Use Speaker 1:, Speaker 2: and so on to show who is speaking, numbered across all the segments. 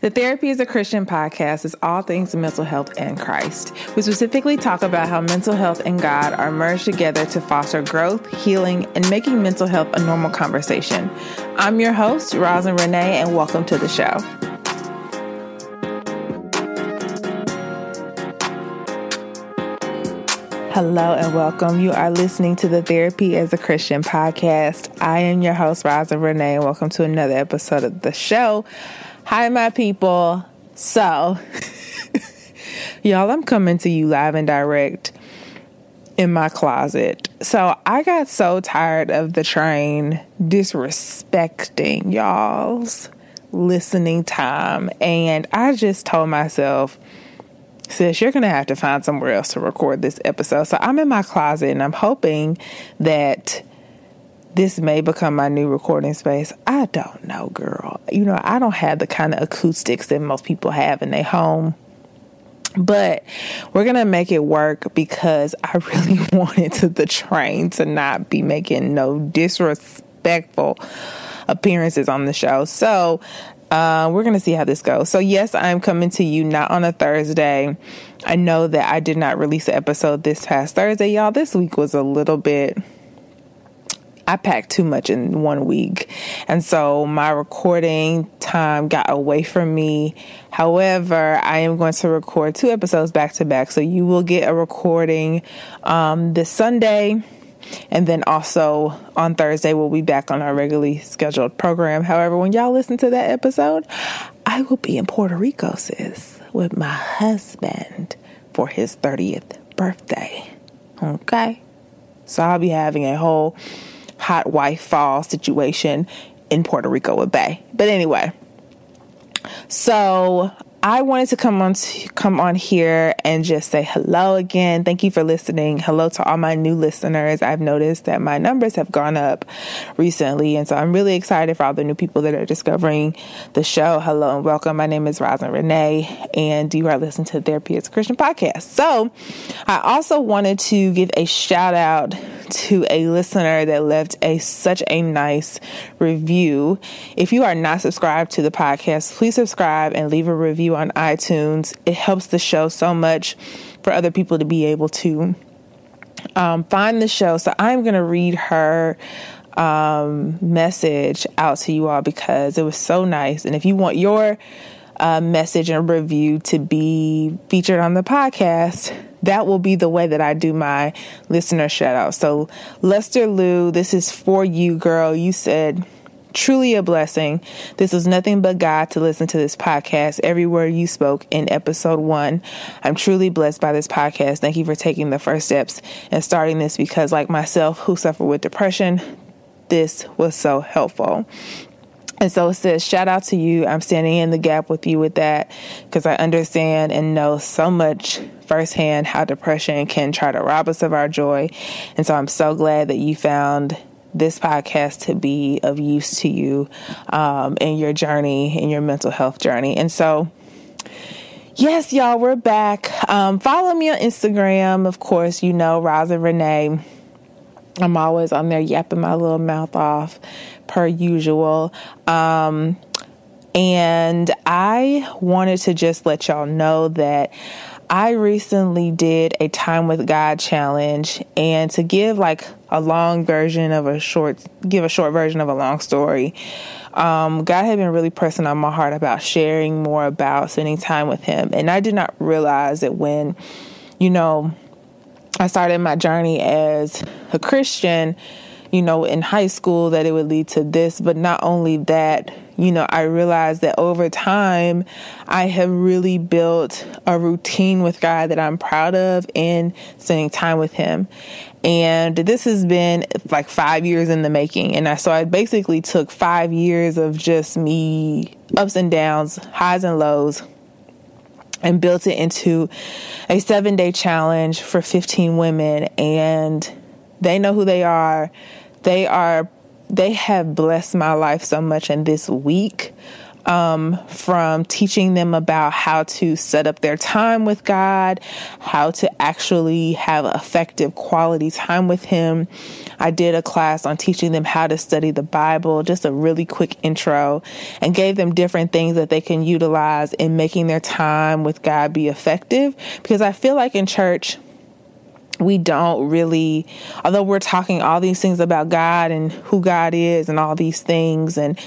Speaker 1: The Therapy as a Christian podcast is all things mental health and Christ. We specifically talk about how mental health and God are merged together to foster growth, healing, and making mental health a normal conversation. I'm your host, Rosin Renee, and welcome to the show. Hello and welcome. You are listening to the Therapy as a Christian podcast. I am your host, Rosin Renee, and welcome to another episode of the show. Hi, my people. So, y'all, I'm coming to you live and direct in my closet. So, I got so tired of the train disrespecting y'all's listening time. And I just told myself, sis, you're going to have to find somewhere else to record this episode. So, I'm in my closet and I'm hoping that this may become my new recording space. I don't know, girl. You know, I don't have the kind of acoustics that most people have in their home. But we're going to make it work because I really wanted to the train to not be making no disrespectful appearances on the show. So, uh, we're going to see how this goes. So, yes, I'm coming to you not on a Thursday. I know that I did not release an episode this past Thursday, y'all. This week was a little bit I packed too much in one week. And so my recording time got away from me. However, I am going to record two episodes back to back. So you will get a recording um, this Sunday. And then also on Thursday, we'll be back on our regularly scheduled program. However, when y'all listen to that episode, I will be in Puerto Rico, sis, with my husband for his 30th birthday. Okay? So I'll be having a whole hot wife fall situation in Puerto Rico with Bay. But anyway, so I wanted to come on to, come on here and just say hello again. Thank you for listening. Hello to all my new listeners. I've noticed that my numbers have gone up recently, and so I'm really excited for all the new people that are discovering the show. Hello and welcome. My name is Rosin Renee, and you are listening to Therapy as a Christian podcast. So, I also wanted to give a shout out to a listener that left a such a nice review. If you are not subscribed to the podcast, please subscribe and leave a review on iTunes. It helps the show so much for other people to be able to um, find the show. So I'm going to read her um, message out to you all because it was so nice. And if you want your uh, message and review to be featured on the podcast, that will be the way that I do my listener shout out. So, Lester Lou, this is for you, girl. You said, truly a blessing. This was nothing but God to listen to this podcast. Every word you spoke in episode one. I'm truly blessed by this podcast. Thank you for taking the first steps and starting this because, like myself, who suffer with depression, this was so helpful. And so it says, shout out to you. I'm standing in the gap with you with that because I understand and know so much firsthand how depression can try to rob us of our joy. And so I'm so glad that you found this podcast to be of use to you um, in your journey, in your mental health journey. And so, yes, y'all, we're back. Um, follow me on Instagram. Of course, you know, Rosin Renee. I'm always on there yapping my little mouth off per usual. Um, and I wanted to just let y'all know that I recently did a time with God challenge and to give like a long version of a short give a short version of a long story. Um, God had been really pressing on my heart about sharing more about spending time with him and I did not realize that when you know I started my journey as a Christian you know, in high school that it would lead to this. But not only that, you know, I realized that over time, I have really built a routine with God that I'm proud of and spending time with Him. And this has been like five years in the making. And I, so I basically took five years of just me ups and downs, highs and lows, and built it into a seven day challenge for 15 women. And they know who they are. They are they have blessed my life so much in this week. Um, from teaching them about how to set up their time with God, how to actually have effective quality time with Him. I did a class on teaching them how to study the Bible, just a really quick intro, and gave them different things that they can utilize in making their time with God be effective. Because I feel like in church, we don't really, although we're talking all these things about God and who God is and all these things, and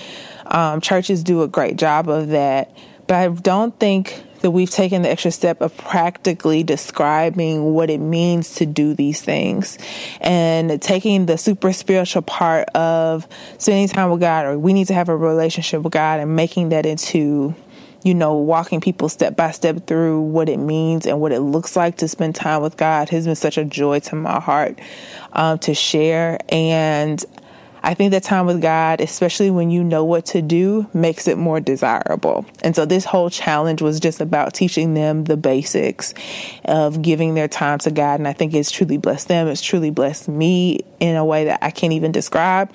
Speaker 1: um, churches do a great job of that. But I don't think that we've taken the extra step of practically describing what it means to do these things and taking the super spiritual part of spending time with God, or we need to have a relationship with God, and making that into you know, walking people step by step through what it means and what it looks like to spend time with God has been such a joy to my heart um, to share. And I think that time with God, especially when you know what to do, makes it more desirable. And so this whole challenge was just about teaching them the basics of giving their time to God. And I think it's truly blessed them. It's truly blessed me in a way that I can't even describe.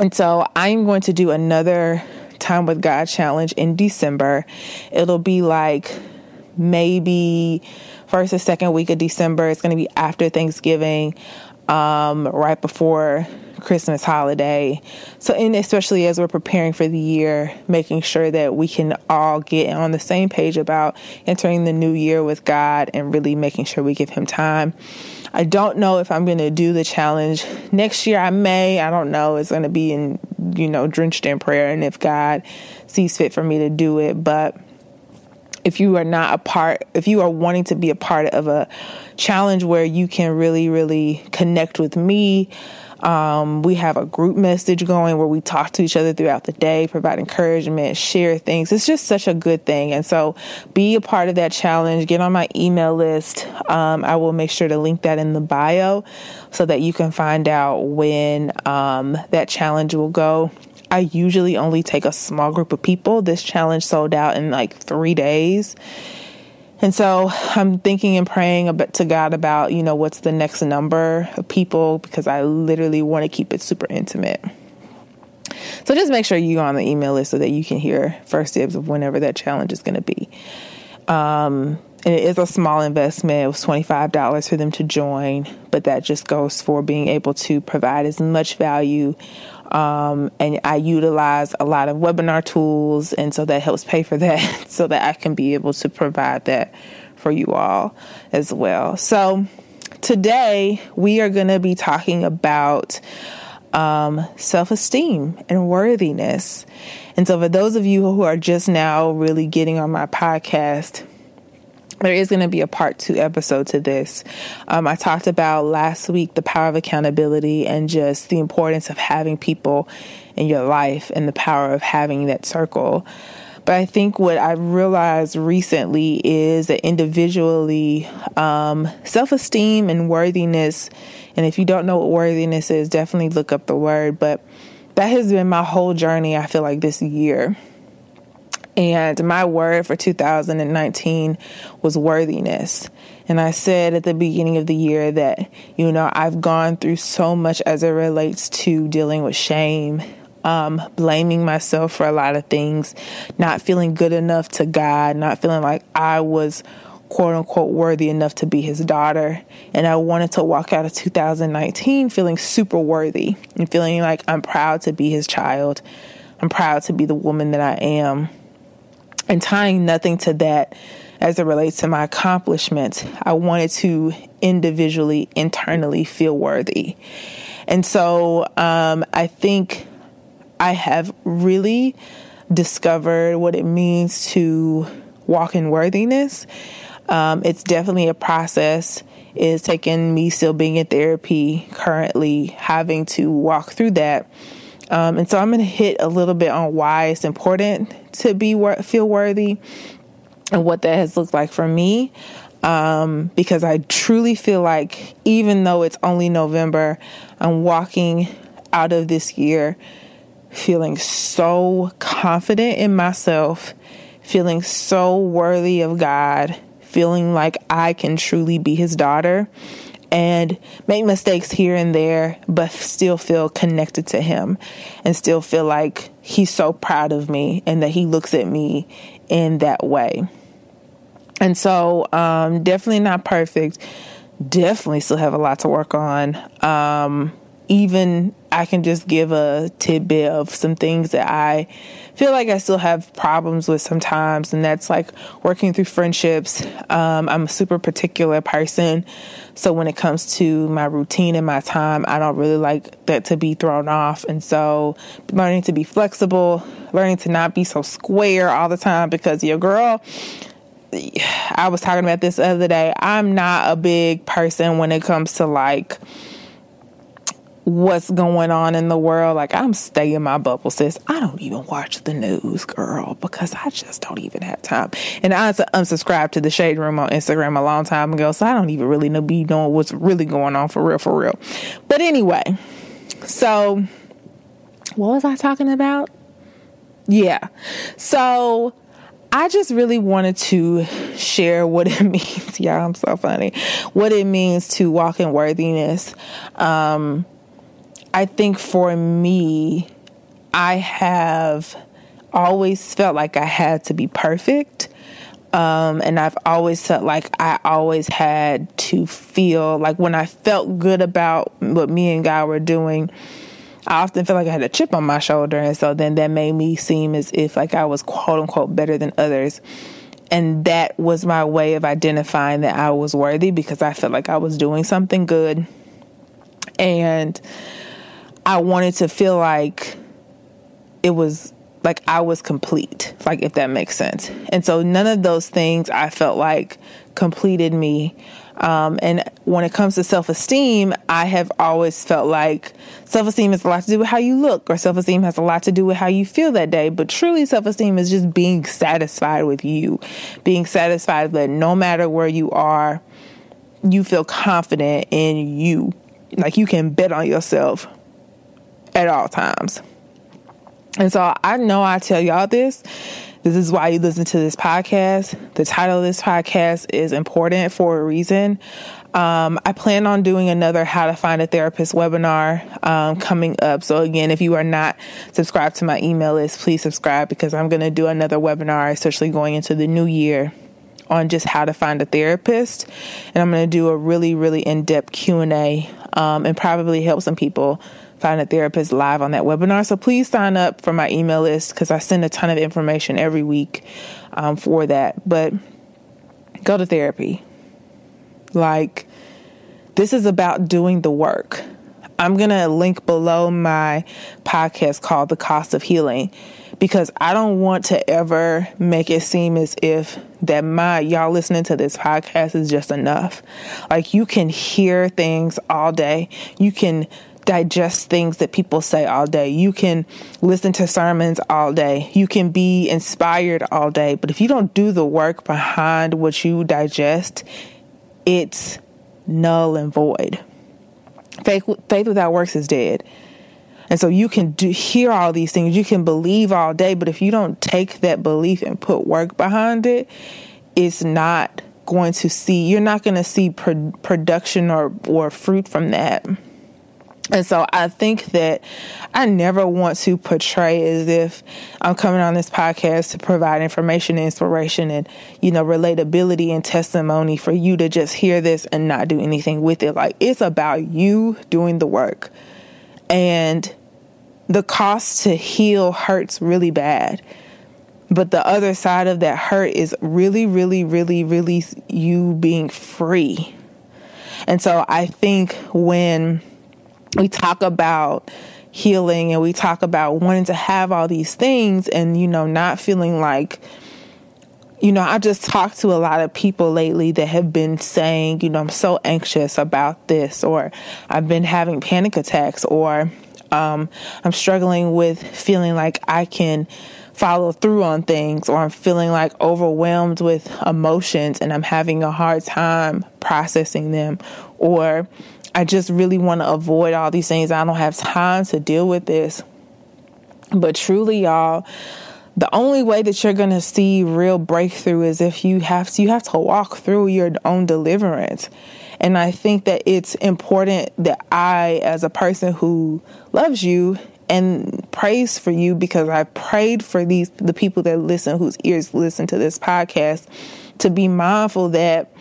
Speaker 1: And so I'm going to do another Time with God challenge in December. It'll be like maybe first or second week of December. It's going to be after Thanksgiving, um, right before Christmas holiday. So, and especially as we're preparing for the year, making sure that we can all get on the same page about entering the new year with God and really making sure we give Him time. I don't know if I'm going to do the challenge next year. I may. I don't know. It's going to be in, you know, drenched in prayer and if God sees fit for me to do it. But if you are not a part, if you are wanting to be a part of a challenge where you can really, really connect with me, um, we have a group message going where we talk to each other throughout the day, provide encouragement, share things. It's just such a good thing. And so be a part of that challenge. Get on my email list. Um, I will make sure to link that in the bio so that you can find out when um, that challenge will go. I usually only take a small group of people. This challenge sold out in like three days. And so I'm thinking and praying a bit to God about, you know, what's the next number of people because I literally want to keep it super intimate. So just make sure you're on the email list so that you can hear first dibs of whenever that challenge is going to be. Um, and it is a small investment. It was $25 for them to join, but that just goes for being able to provide as much value. Um, and I utilize a lot of webinar tools, and so that helps pay for that so that I can be able to provide that for you all as well. So today we are going to be talking about um, self esteem and worthiness. And so, for those of you who are just now really getting on my podcast, there is going to be a part two episode to this. Um, I talked about last week the power of accountability and just the importance of having people in your life and the power of having that circle. But I think what I've realized recently is that individually, um, self esteem and worthiness, and if you don't know what worthiness is, definitely look up the word. But that has been my whole journey, I feel like this year. And my word for 2019 was worthiness. And I said at the beginning of the year that, you know, I've gone through so much as it relates to dealing with shame um, blaming myself for a lot of things, not feeling good enough to God, not feeling like I was quote unquote worthy enough to be his daughter. And I wanted to walk out of 2019 feeling super worthy and feeling like I'm proud to be his child. I'm proud to be the woman that I am. And tying nothing to that as it relates to my accomplishments, I wanted to individually, internally feel worthy. And so um, I think I have really discovered what it means to walk in worthiness. Um, it's definitely a process. It's taken me still being in therapy currently, having to walk through that. Um, and so I'm going to hit a little bit on why it's important to be feel worthy and what that has looked like for me. Um, because I truly feel like even though it's only November, I'm walking out of this year feeling so confident in myself, feeling so worthy of God, feeling like I can truly be His daughter and make mistakes here and there, but still feel connected to Him and still feel like He's so proud of me and that He looks at me in that way. And so, um, definitely not perfect. Definitely still have a lot to work on. Um, even I can just give a tidbit of some things that I feel like I still have problems with sometimes, and that's like working through friendships. Um, I'm a super particular person, so when it comes to my routine and my time, I don't really like that to be thrown off. And so, learning to be flexible, learning to not be so square all the time because your girl. I was talking about this the other day. I'm not a big person when it comes to like what's going on in the world. Like I'm staying in my bubble, sis. I don't even watch the news, girl, because I just don't even have time. And I unsubscribed to the Shade Room on Instagram a long time ago, so I don't even really know be knowing what's really going on for real, for real. But anyway, so what was I talking about? Yeah. So I just really wanted to share what it means. Yeah, I'm so funny. What it means to walk in worthiness. Um, I think for me, I have always felt like I had to be perfect. Um, and I've always felt like I always had to feel like when I felt good about what me and God were doing, I often felt like I had a chip on my shoulder. And so then that made me seem as if like I was quote unquote better than others. And that was my way of identifying that I was worthy because I felt like I was doing something good. And I wanted to feel like it was like I was complete, like if that makes sense. And so none of those things I felt like completed me. Um, and when it comes to self esteem, I have always felt like self esteem has a lot to do with how you look, or self esteem has a lot to do with how you feel that day. But truly, self esteem is just being satisfied with you, being satisfied that no matter where you are, you feel confident in you. Like you can bet on yourself at all times. And so I know I tell y'all this. This is why you listen to this podcast. The title of this podcast is important for a reason. Um, I plan on doing another How to Find a Therapist webinar um, coming up. So, again, if you are not subscribed to my email list, please subscribe because I'm going to do another webinar, especially going into the new year on just how to find a therapist and i'm going to do a really really in-depth q&a um, and probably help some people find a therapist live on that webinar so please sign up for my email list because i send a ton of information every week um, for that but go to therapy like this is about doing the work i'm going to link below my podcast called the cost of healing because I don't want to ever make it seem as if that my y'all listening to this podcast is just enough. Like you can hear things all day. You can digest things that people say all day. You can listen to sermons all day. You can be inspired all day. But if you don't do the work behind what you digest, it's null and void. Faith, faith without works is dead. And so you can do, hear all these things, you can believe all day, but if you don't take that belief and put work behind it, it's not going to see, you're not going to see pro- production or, or fruit from that. And so I think that I never want to portray as if I'm coming on this podcast to provide information, and inspiration, and, you know, relatability and testimony for you to just hear this and not do anything with it. Like it's about you doing the work. And the cost to heal hurts really bad. But the other side of that hurt is really, really, really, really you being free. And so I think when we talk about healing and we talk about wanting to have all these things and, you know, not feeling like, you know, I just talked to a lot of people lately that have been saying, you know, I'm so anxious about this, or I've been having panic attacks, or um, I'm struggling with feeling like I can follow through on things, or I'm feeling like overwhelmed with emotions and I'm having a hard time processing them, or I just really want to avoid all these things. I don't have time to deal with this. But truly, y'all, the only way that you're going to see real breakthrough is if you have to, you have to walk through your own deliverance. And I think that it's important that I, as a person who loves you and prays for you, because I prayed for these the people that listen, whose ears listen to this podcast, to be mindful that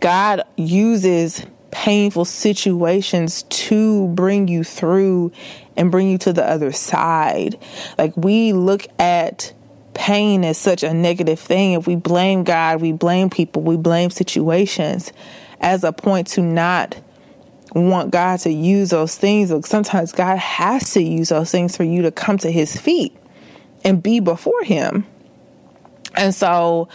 Speaker 1: God uses painful situations to bring you through and bring you to the other side. Like we look at pain as such a negative thing. If we blame God, we blame people, we blame situations as a point to not want God to use those things. Sometimes God has to use those things for you to come to his feet and be before him. And so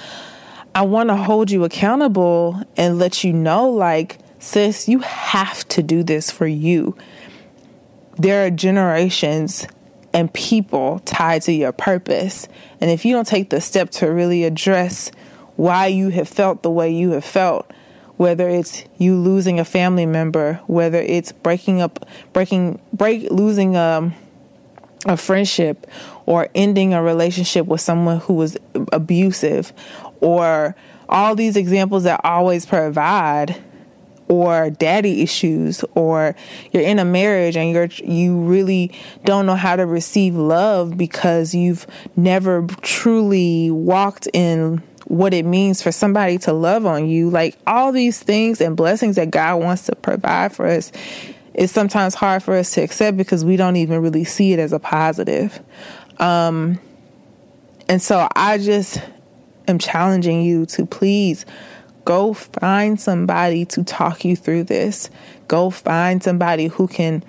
Speaker 1: I want to hold you accountable and let you know like, sis, you have to do this for you. There are generations and people tied to your purpose. And if you don't take the step to really address why you have felt the way you have felt, whether it's you losing a family member, whether it's breaking up, breaking, break, losing a, um, a friendship, or ending a relationship with someone who was abusive, or all these examples that always provide or daddy issues or you're in a marriage and you're you really don't know how to receive love because you've never truly walked in what it means for somebody to love on you. Like all these things and blessings that God wants to provide for us is sometimes hard for us to accept because we don't even really see it as a positive. Um, and so I just am challenging you to please go find somebody to talk you through this. Go find somebody who can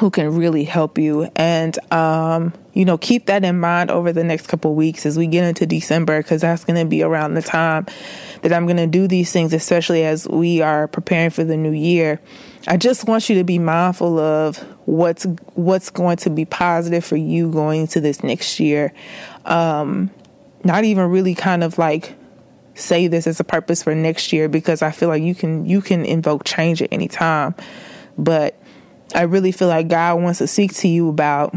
Speaker 1: who can really help you. And um, you know keep that in mind over the next couple weeks as we get into december because that's going to be around the time that i'm going to do these things especially as we are preparing for the new year. I just want you to be mindful of what's what's going to be positive for you going into this next year. Um, not even really kind of like say this as a purpose for next year because i feel like you can you can invoke change at any time but I really feel like God wants to speak to you about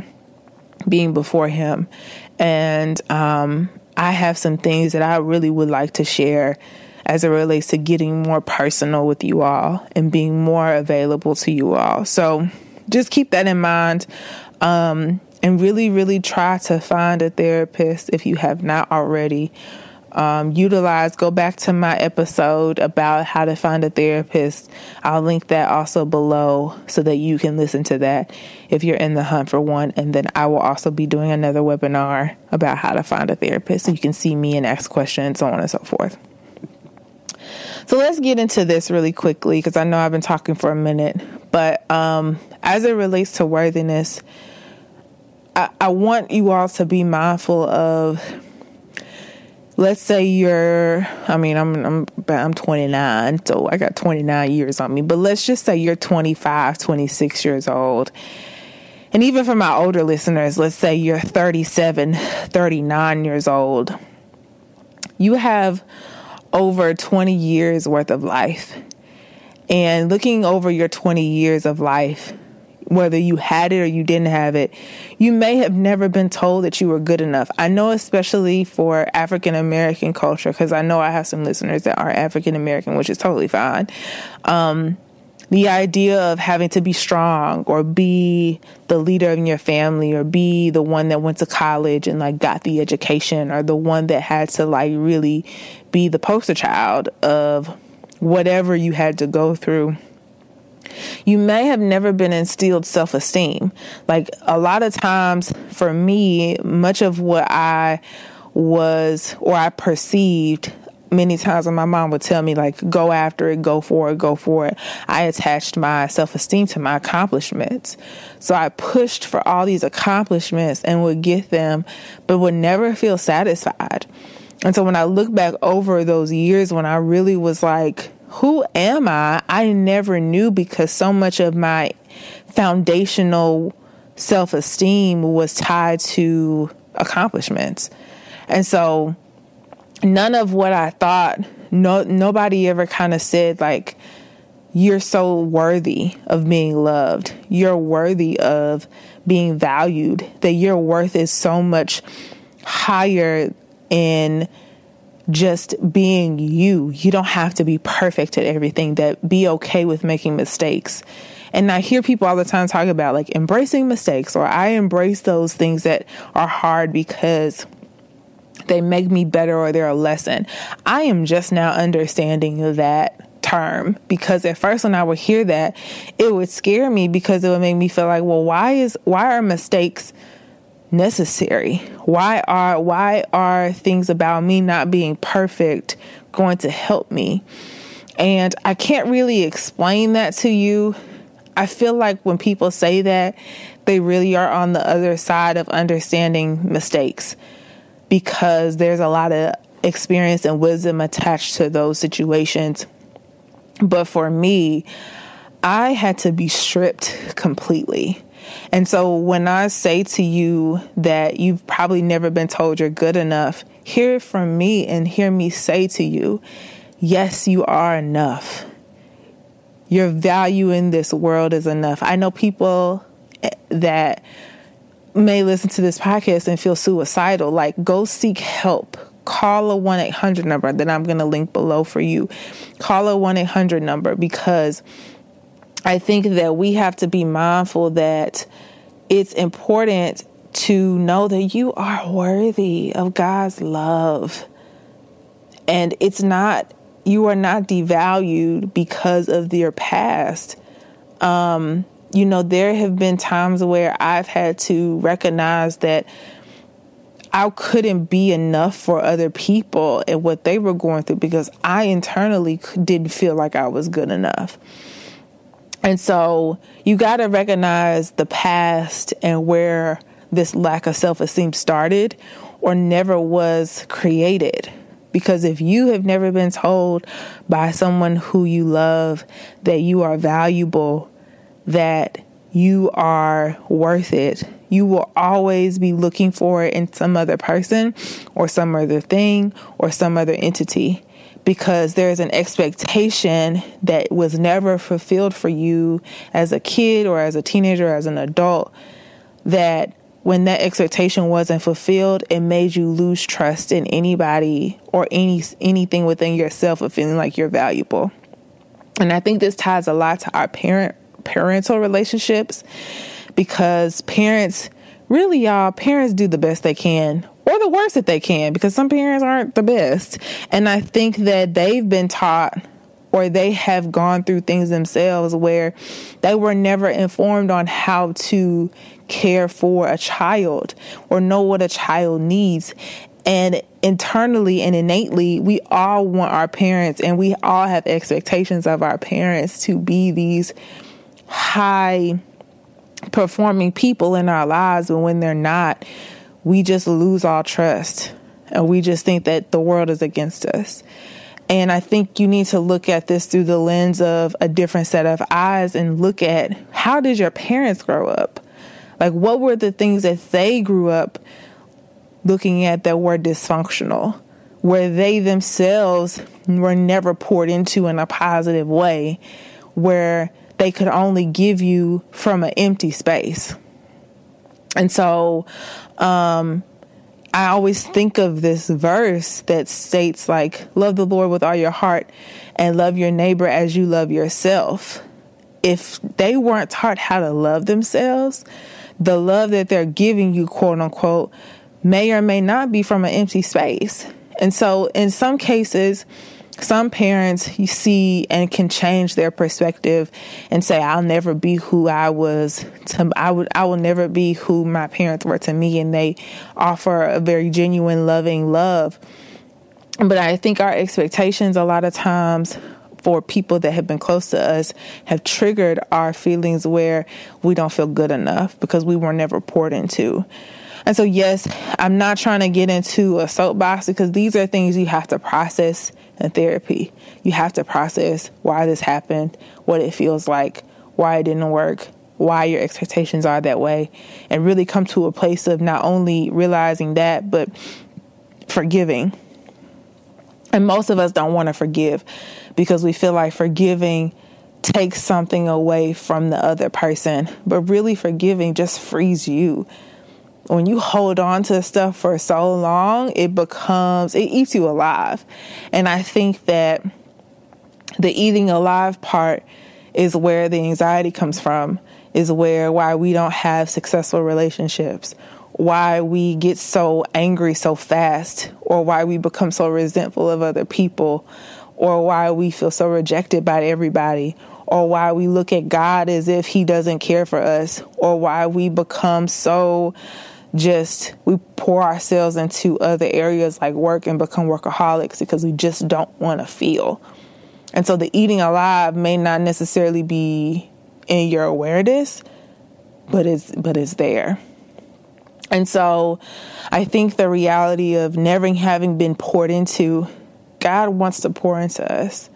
Speaker 1: being before Him. And um, I have some things that I really would like to share as it relates to getting more personal with you all and being more available to you all. So just keep that in mind. Um, and really, really try to find a therapist if you have not already. Um, utilize, go back to my episode about how to find a therapist. I'll link that also below so that you can listen to that if you're in the hunt for one. And then I will also be doing another webinar about how to find a therapist so you can see me and ask questions, so on and so forth. So let's get into this really quickly because I know I've been talking for a minute. But um, as it relates to worthiness, I, I want you all to be mindful of let's say you're I mean I'm I'm I'm 29 so I got 29 years on me but let's just say you're 25 26 years old. And even for my older listeners let's say you're 37 39 years old. You have over 20 years worth of life. And looking over your 20 years of life whether you had it or you didn't have it, you may have never been told that you were good enough. I know, especially for African American culture, because I know I have some listeners that are African American, which is totally fine. Um, the idea of having to be strong or be the leader in your family or be the one that went to college and like got the education or the one that had to like really be the poster child of whatever you had to go through you may have never been instilled self esteem. Like a lot of times for me, much of what I was or I perceived many times when my mom would tell me like go after it go for it go for it. I attached my self-esteem to my accomplishments. So i pushed for all these accomplishments and would get them but would never feel satisfied. And so when i look back over those years when i really was like who am I? I never knew because so much of my foundational self esteem was tied to accomplishments. And so none of what I thought, no nobody ever kind of said like you're so worthy of being loved. You're worthy of being valued. That your worth is so much higher in just being you. You don't have to be perfect at everything, that be okay with making mistakes. And I hear people all the time talk about like embracing mistakes, or I embrace those things that are hard because they make me better or they're a lesson. I am just now understanding that term because at first when I would hear that, it would scare me because it would make me feel like, well, why is why are mistakes necessary? Why are why are things about me not being perfect going to help me? And I can't really explain that to you. I feel like when people say that, they really are on the other side of understanding mistakes because there's a lot of experience and wisdom attached to those situations. But for me, I had to be stripped completely. And so when I say to you that you've probably never been told you're good enough, hear it from me and hear me say to you, yes, you are enough. Your value in this world is enough. I know people eh, that may listen to this podcast and feel suicidal. Like, go seek help. Call a 1 800 number that I'm going to link below for you. Call a 1 800 number because I think that we have to be mindful that it's important to know that you are worthy of God's love. And it's not, you are not devalued because of your past. Um, you know, there have been times where I've had to recognize that I couldn't be enough for other people and what they were going through because I internally didn't feel like I was good enough. And so you got to recognize the past and where this lack of self esteem started or never was created. Because if you have never been told by someone who you love that you are valuable, that you are worth it, you will always be looking for it in some other person or some other thing or some other entity because there's an expectation that was never fulfilled for you as a kid or as a teenager or as an adult that when that expectation wasn't fulfilled, it made you lose trust in anybody or any anything within yourself of feeling like you're valuable. And I think this ties a lot to our parent parental relationships because parents really y'all parents do the best they can or the worst that they can because some parents aren't the best. And I think that they've been taught or they have gone through things themselves where they were never informed on how to care for a child or know what a child needs. And internally and innately, we all want our parents and we all have expectations of our parents to be these high performing people in our lives. But when they're not, we just lose all trust and we just think that the world is against us. And I think you need to look at this through the lens of a different set of eyes and look at how did your parents grow up? Like, what were the things that they grew up looking at that were dysfunctional, where they themselves were never poured into in a positive way, where they could only give you from an empty space? And so, um, I always think of this verse that states like love the Lord with all your heart and love your neighbor as you love yourself. If they weren't taught how to love themselves, the love that they're giving you, quote unquote, may or may not be from an empty space. And so in some cases, some parents you see and can change their perspective and say i'll never be who i was to i would i will never be who my parents were to me and they offer a very genuine loving love. But i think our expectations a lot of times for people that have been close to us have triggered our feelings where we don't feel good enough because we were never poured into. And so, yes, I'm not trying to get into a soapbox because these are things you have to process in therapy. You have to process why this happened, what it feels like, why it didn't work, why your expectations are that way, and really come to a place of not only realizing that, but forgiving. And most of us don't want to forgive because we feel like forgiving takes something away from the other person. But really, forgiving just frees you when you hold on to stuff for so long, it becomes, it eats you alive. And I think that the eating alive part is where the anxiety comes from, is where why we don't have successful relationships, why we get so angry so fast, or why we become so resentful of other people, or why we feel so rejected by everybody, or why we look at God as if He doesn't care for us, or why we become so just we pour ourselves into other areas like work and become workaholics because we just don't want to feel. And so the eating alive may not necessarily be in your awareness, but it's but it's there. And so I think the reality of never having been poured into, God wants to pour into us.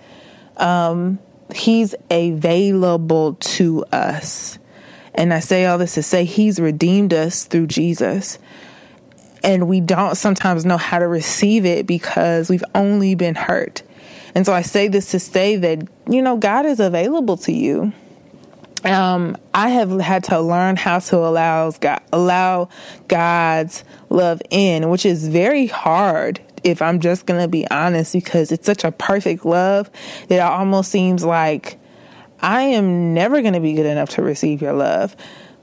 Speaker 1: Um, he's available to us. And I say all this to say He's redeemed us through Jesus. And we don't sometimes know how to receive it because we've only been hurt. And so I say this to say that, you know, God is available to you. Um, I have had to learn how to allow God, allow God's love in, which is very hard if I'm just going to be honest, because it's such a perfect love that it almost seems like I am never going to be good enough to receive your love.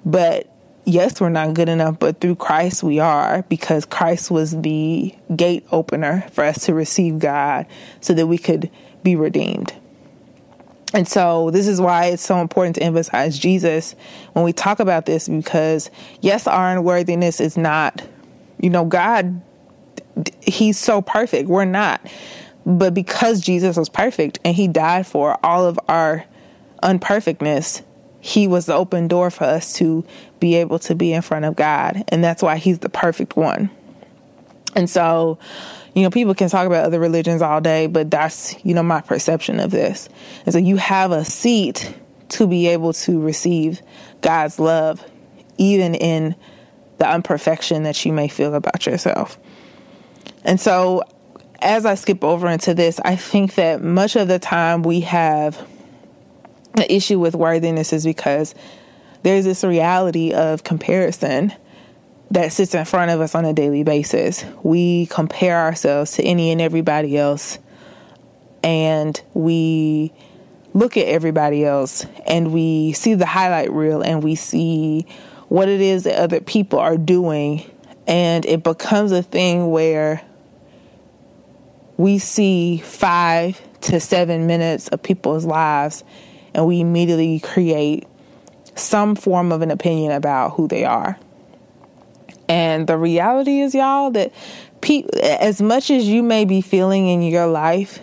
Speaker 1: But yes, we're not good enough, but through Christ we are because Christ was the gate opener for us to receive God so that we could be redeemed. And so, this is why it's so important to emphasize Jesus when we talk about this because, yes, our unworthiness is not, you know, God, He's so perfect. We're not. But because Jesus was perfect and He died for all of our unperfectness, he was the open door for us to be able to be in front of God. And that's why he's the perfect one. And so, you know, people can talk about other religions all day, but that's, you know, my perception of this. And so you have a seat to be able to receive God's love, even in the imperfection that you may feel about yourself. And so, as I skip over into this, I think that much of the time we have the issue with worthiness is because there's this reality of comparison that sits in front of us on a daily basis. We compare ourselves to any and everybody else, and we look at everybody else and we see the highlight reel and we see what it is that other people are doing, and it becomes a thing where we see five to seven minutes of people's lives and we immediately create some form of an opinion about who they are. And the reality is, y'all, that pe- as much as you may be feeling in your life,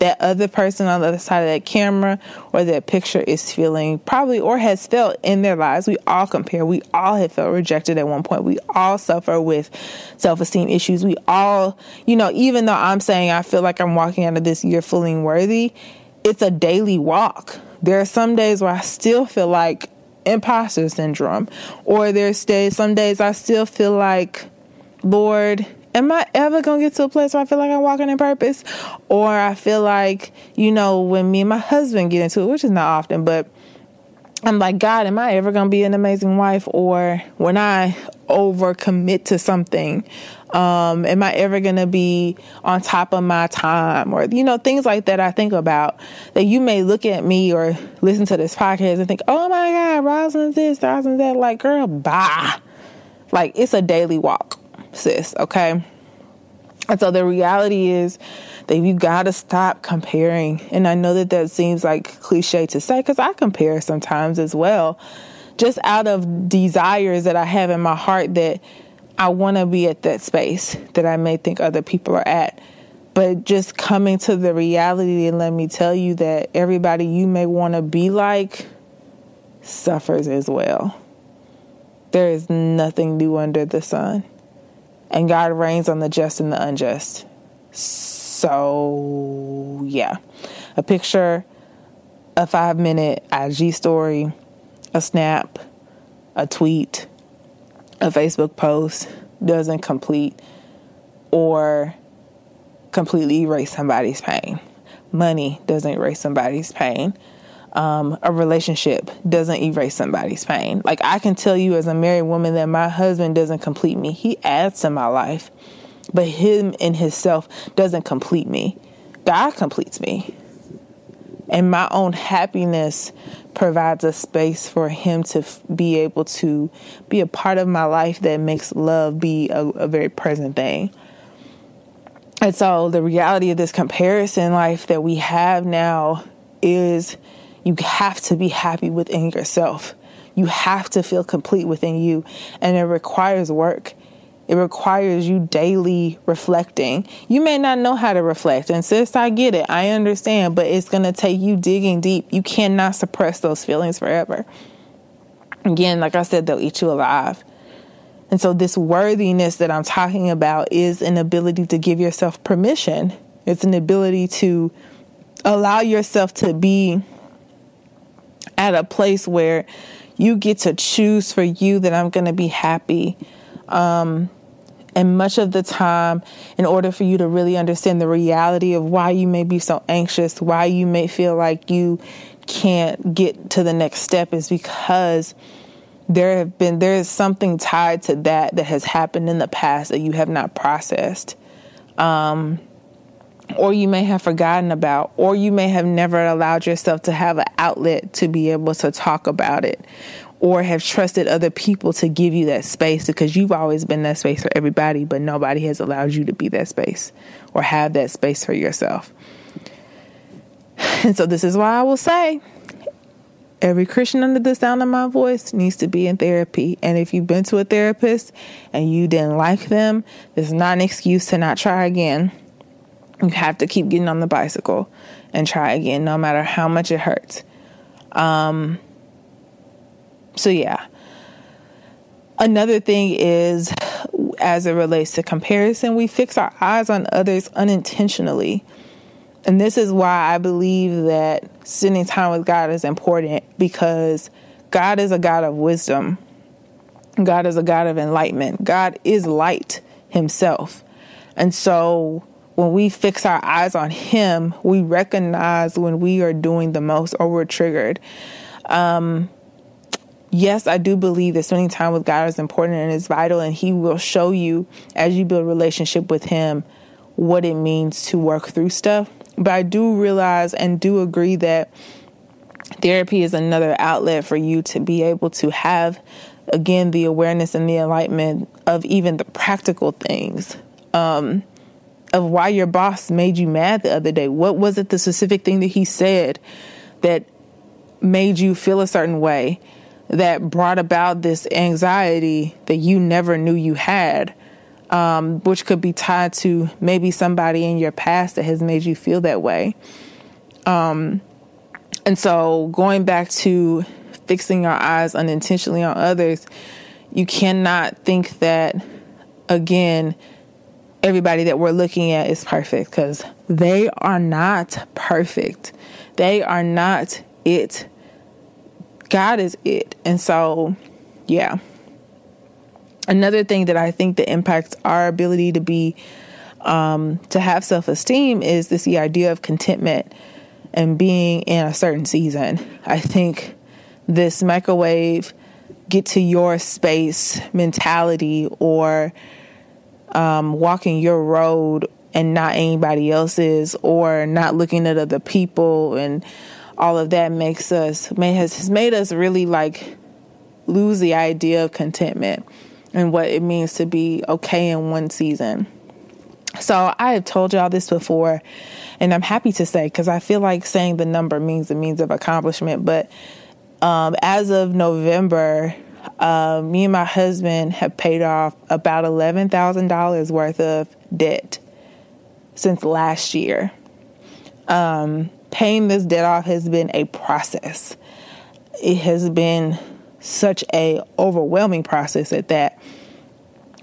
Speaker 1: that other person on the other side of that camera or that picture is feeling probably or has felt in their lives. We all compare. We all have felt rejected at one point. We all suffer with self esteem issues. We all, you know, even though I'm saying I feel like I'm walking out of this year feeling worthy, it's a daily walk. There are some days where I still feel like imposter syndrome. Or there's days, some days I still feel like, Lord, am I ever gonna get to a place where I feel like I'm walking in purpose? Or I feel like, you know, when me and my husband get into it, which is not often, but I'm like, God, am I ever gonna be an amazing wife? Or when I overcommit to something, um, am I ever going to be on top of my time? Or, you know, things like that I think about that you may look at me or listen to this podcast and think, oh my God, Rosalind's this, Rosalind's that. Like, girl, bye. Like, it's a daily walk, sis, okay? And so the reality is that you got to stop comparing. And I know that that seems like cliche to say because I compare sometimes as well, just out of desires that I have in my heart that I want to be at that space that I may think other people are at. But just coming to the reality and let me tell you that everybody you may want to be like suffers as well. There is nothing new under the sun. And God rains on the just and the unjust. So, yeah. A picture, a five minute IG story, a snap, a tweet, a Facebook post doesn't complete or completely erase somebody's pain. Money doesn't erase somebody's pain. Um, a relationship doesn't erase somebody's pain. Like I can tell you as a married woman that my husband doesn't complete me. He adds to my life. But him in himself doesn't complete me. God completes me. And my own happiness provides a space for him to f- be able to be a part of my life that makes love be a, a very present thing. And so the reality of this comparison life that we have now is you have to be happy within yourself. You have to feel complete within you. And it requires work. It requires you daily reflecting. You may not know how to reflect, and sis, I get it. I understand, but it's going to take you digging deep. You cannot suppress those feelings forever. Again, like I said, they'll eat you alive. And so, this worthiness that I'm talking about is an ability to give yourself permission. It's an ability to allow yourself to be at a place where you get to choose for you that I'm going to be happy. Um, and much of the time, in order for you to really understand the reality of why you may be so anxious, why you may feel like you can't get to the next step, is because there have been there is something tied to that that has happened in the past that you have not processed. Um, or you may have forgotten about, or you may have never allowed yourself to have an outlet to be able to talk about it, or have trusted other people to give you that space because you've always been that space for everybody, but nobody has allowed you to be that space or have that space for yourself. And so, this is why I will say every Christian under the sound of my voice needs to be in therapy. And if you've been to a therapist and you didn't like them, there's not an excuse to not try again you have to keep getting on the bicycle and try again, no matter how much it hurts. Um, so, yeah. Another thing is, as it relates to comparison, we fix our eyes on others unintentionally. And this is why I believe that spending time with God is important because God is a God of wisdom. God is a God of enlightenment. God is light himself. And so when we fix our eyes on Him, we recognize when we are doing the most or we're triggered. Um, yes, I do believe that spending time with God is important and is vital, and He will show you as you build a relationship with Him what it means to work through stuff. But I do realize and do agree that therapy is another outlet for you to be able to have, again, the awareness and the enlightenment of even the practical things. Um, of why your boss made you mad the other day. What was it, the specific thing that he said that made you feel a certain way? That brought about this anxiety that you never knew you had, um, which could be tied to maybe somebody in your past that has made you feel that way. Um, and so, going back to fixing our eyes unintentionally on others, you cannot think that, again, everybody that we're looking at is perfect because they are not perfect. They are not it God is it. And so, yeah. Another thing that I think that impacts our ability to be, um, to have self esteem is this the idea of contentment and being in a certain season. I think this microwave get to your space mentality or um, walking your road and not anybody else's or not looking at other people and all of that makes us may has, made us really like lose the idea of contentment and what it means to be okay in one season. So I have told y'all this before, and I'm happy to say because I feel like saying the number means the means of accomplishment. But um, as of November, uh, me and my husband have paid off about eleven thousand dollars worth of debt since last year. Um, paying this debt off has been a process. It has been such a overwhelming process at that.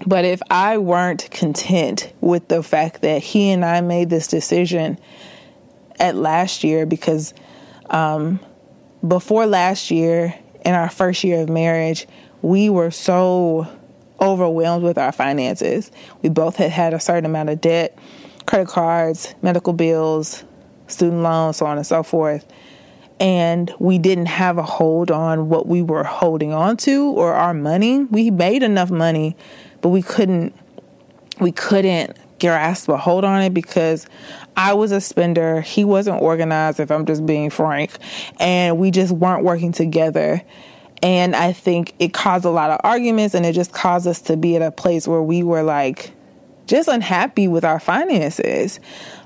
Speaker 1: But if I weren't content with the fact that he and I made this decision at last year, because um, before last year, in our first year of marriage, we were so overwhelmed with our finances. We both had had a certain amount of debt, credit cards, medical bills, student loans, so on and so forth. And we didn't have a hold on what we were holding on to or our money. We made enough money, but we couldn't we couldn't grasp a hold on it because I was a spender. He wasn't organized, if I'm just being frank. And we just weren't working together. And I think it caused a lot of arguments and it just caused us to be at a place where we were like just unhappy with our finances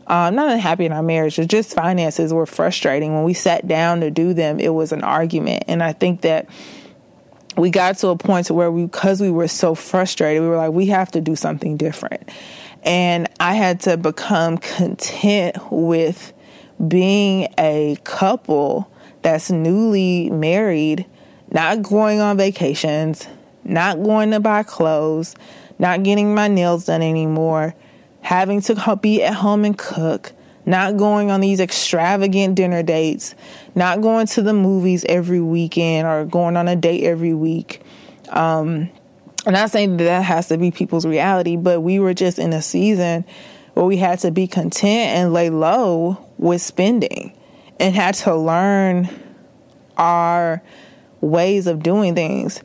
Speaker 1: um, not unhappy in our marriage, but just finances were frustrating. When we sat down to do them, it was an argument. And I think that we got to a point to where we, because we were so frustrated, we were like, we have to do something different. And I had to become content with being a couple that's newly married, not going on vacations, not going to buy clothes, not getting my nails done anymore having to be at home and cook, not going on these extravagant dinner dates, not going to the movies every weekend or going on a date every week. Um, I'm not saying that that has to be people's reality, but we were just in a season where we had to be content and lay low with spending and had to learn our ways of doing things.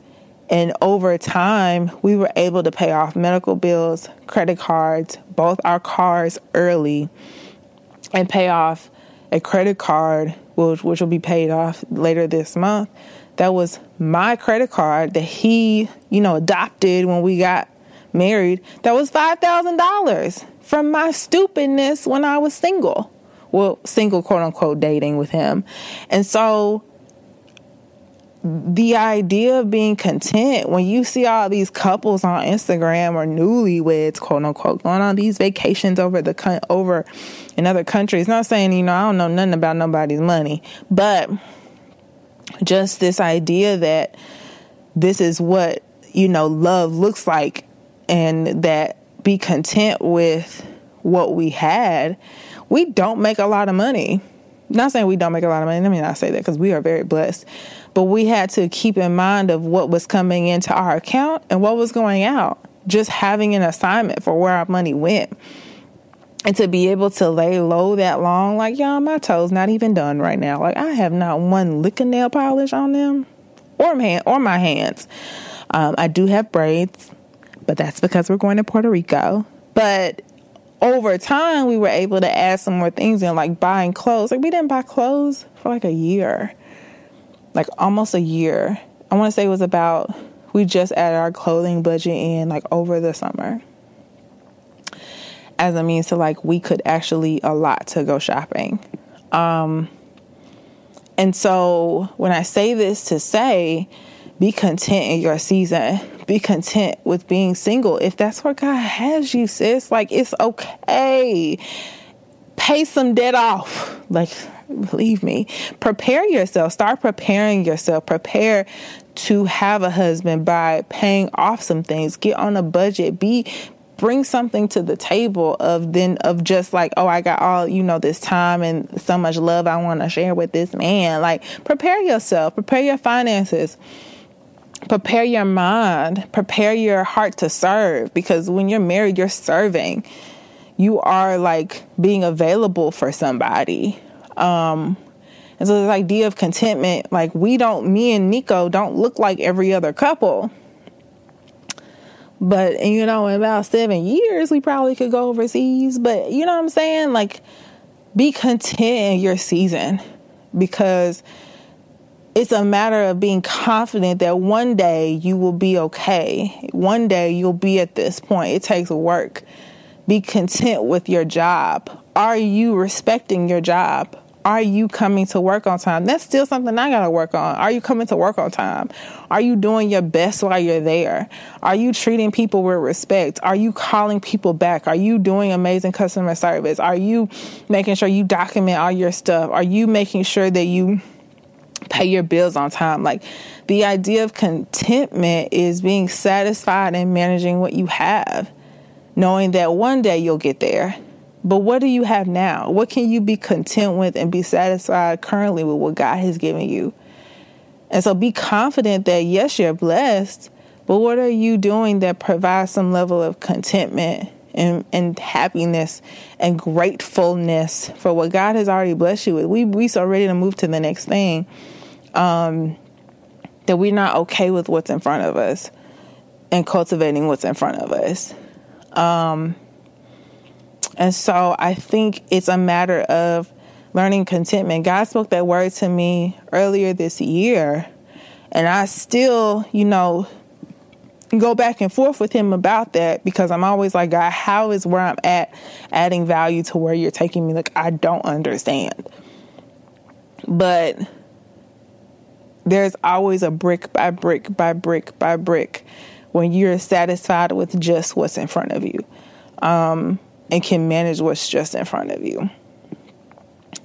Speaker 1: And over time, we were able to pay off medical bills, credit cards, both our cars early, and pay off a credit card, which, which will be paid off later this month. That was my credit card that he, you know, adopted when we got married. That was $5,000 from my stupidness when I was single. Well, single, quote unquote, dating with him. And so the idea of being content when you see all these couples on Instagram or newlyweds, quote unquote, going on these vacations over the over in other countries. Not saying you know I don't know nothing about nobody's money, but just this idea that this is what you know love looks like, and that be content with what we had. We don't make a lot of money. Not saying we don't make a lot of money. Let me not say that because we are very blessed but we had to keep in mind of what was coming into our account and what was going out. Just having an assignment for where our money went. And to be able to lay low that long, like, y'all, my toes not even done right now. Like, I have not one lick of nail polish on them. or my, or my hands. Um, I do have braids, but that's because we're going to Puerto Rico. But over time, we were able to add some more things in, like buying clothes. Like we didn't buy clothes for like a year, like almost a year. I want to say it was about we just added our clothing budget in like over the summer as a means to like we could actually a lot to go shopping. Um, and so when I say this to say, be content in your season. Be content with being single. If that's where God has you, sis, like it's okay. Pay some debt off. Like, believe me. Prepare yourself. Start preparing yourself. Prepare to have a husband by paying off some things. Get on a budget. Be bring something to the table of then of just like oh i got all you know this time and so much love i want to share with this man like prepare yourself prepare your finances prepare your mind, prepare your heart to serve because when you're married, you're serving. You are like being available for somebody. Um, and so this idea of contentment, like we don't, me and Nico don't look like every other couple. But, you know, in about seven years, we probably could go overseas. But, you know what I'm saying? Like, be content in your season because it's a matter of being confident that one day you will be okay. One day you'll be at this point. It takes work. Be content with your job. Are you respecting your job? Are you coming to work on time? That's still something I got to work on. Are you coming to work on time? Are you doing your best while you're there? Are you treating people with respect? Are you calling people back? Are you doing amazing customer service? Are you making sure you document all your stuff? Are you making sure that you pay your bills on time. Like the idea of contentment is being satisfied and managing what you have, knowing that one day you'll get there. But what do you have now? What can you be content with and be satisfied currently with what God has given you? And so be confident that yes, you're blessed, but what are you doing that provides some level of contentment and, and happiness and gratefulness for what God has already blessed you with? We we so ready to move to the next thing um, that we're not okay with what's in front of us and cultivating what's in front of us. Um, and so I think it's a matter of learning contentment. God spoke that word to me earlier this year, and I still, you know, go back and forth with him about that because I'm always like, God, how is where I'm at adding value to where you're taking me? Like, I don't understand. But there's always a brick by brick by brick by brick when you're satisfied with just what's in front of you um, and can manage what's just in front of you.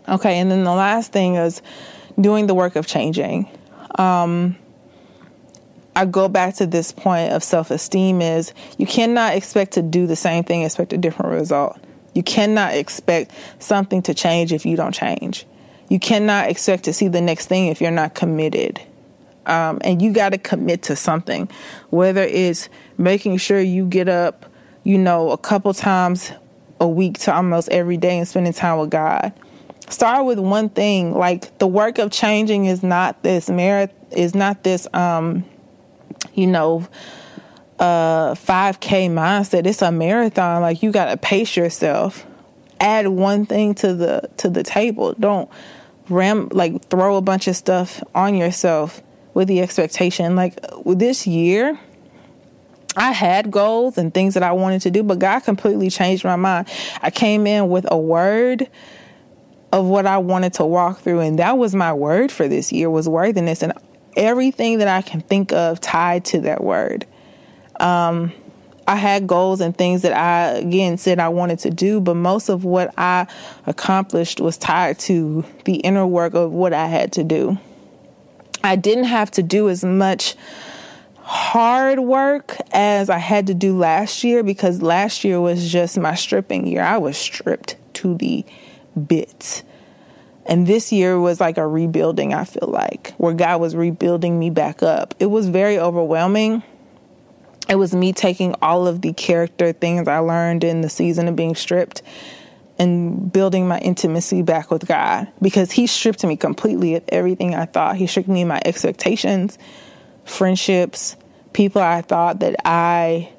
Speaker 1: Okay, and then the last thing is doing the work of changing. Um, I go back to this point of self esteem is you cannot expect to do the same thing, expect a different result. You cannot expect something to change if you don't change you cannot expect to see the next thing if you're not committed. Um, and you got to commit to something, whether it's making sure you get up, you know, a couple times a week to almost every day and spending time with God. Start with one thing. Like the work of changing is not this merit, is not this, um, you know, uh 5k mindset it's a marathon like you got to pace yourself add one thing to the to the table don't ram like throw a bunch of stuff on yourself with the expectation like this year I had goals and things that I wanted to do, but God completely changed my mind. I came in with a word of what I wanted to walk through, and that was my word for this year was worthiness, and everything that I can think of tied to that word. Um, I had goals and things that I again said I wanted to do, but most of what I accomplished was tied to the inner work of what I had to do. I didn't have to do as much hard work as I had to do last year because last year was just my stripping year. I was stripped to the bits. And this year was like a rebuilding, I feel like, where God was rebuilding me back up. It was very overwhelming it was me taking all of the character things I learned in the season of being stripped and building my intimacy back with God because He stripped me completely of everything I thought. He stripped me of my expectations, friendships, people I thought that I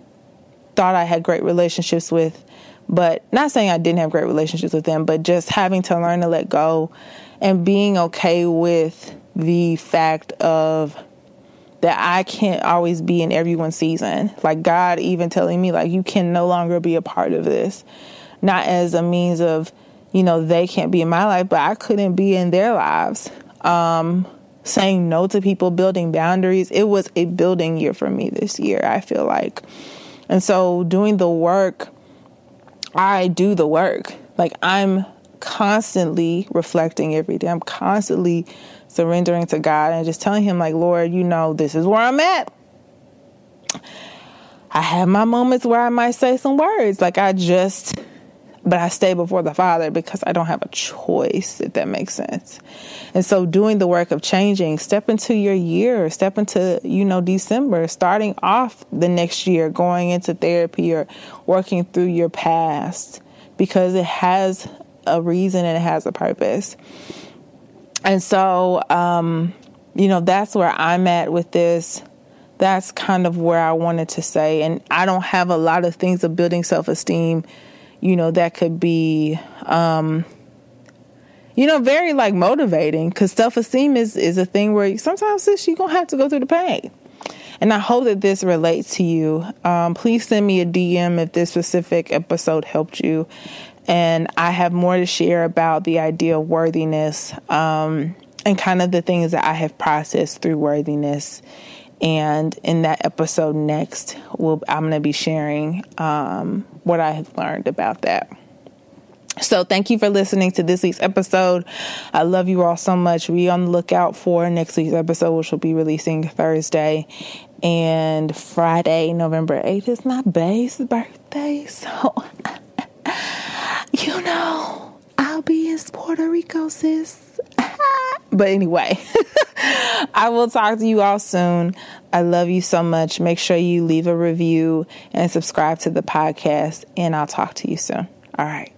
Speaker 1: thought I had great relationships with, but not saying I didn't have great relationships with them, but just having to learn to let go and being okay with the fact of that I can't always be in everyone's season. Like God even telling me like you can no longer be a part of this. Not as a means of, you know, they can't be in my life, but I couldn't be in their lives. Um saying no to people, building boundaries. It was a building year for me this year, I feel like. And so doing the work, I do the work. Like I'm constantly reflecting every day. I'm constantly surrendering to God and just telling Him, like, Lord, you know, this is where I'm at. I have my moments where I might say some words. Like, I just, but I stay before the Father because I don't have a choice, if that makes sense. And so, doing the work of changing, step into your year, step into, you know, December, starting off the next year, going into therapy or working through your past because it has a reason and it has a purpose. And so, um, you know, that's where I'm at with this. That's kind of where I wanted to say. And I don't have a lot of things of building self esteem, you know, that could be, um, you know, very like motivating because self esteem is, is a thing where sometimes you're going to have to go through the pain. And I hope that this relates to you. Um, please send me a DM if this specific episode helped you and I have more to share about the idea of worthiness um, and kind of the things that I have processed through worthiness. And in that episode next, we'll, I'm going to be sharing um, what I have learned about that. So, thank you for listening to this week's episode. I love you all so much. Be on the lookout for next week's episode, which will be releasing Thursday. And Friday, November 8th, is my base birthday. So, you know, I'll be in Puerto Rico, sis. but anyway, I will talk to you all soon. I love you so much. Make sure you leave a review and subscribe to the podcast, and I'll talk to you soon. All right.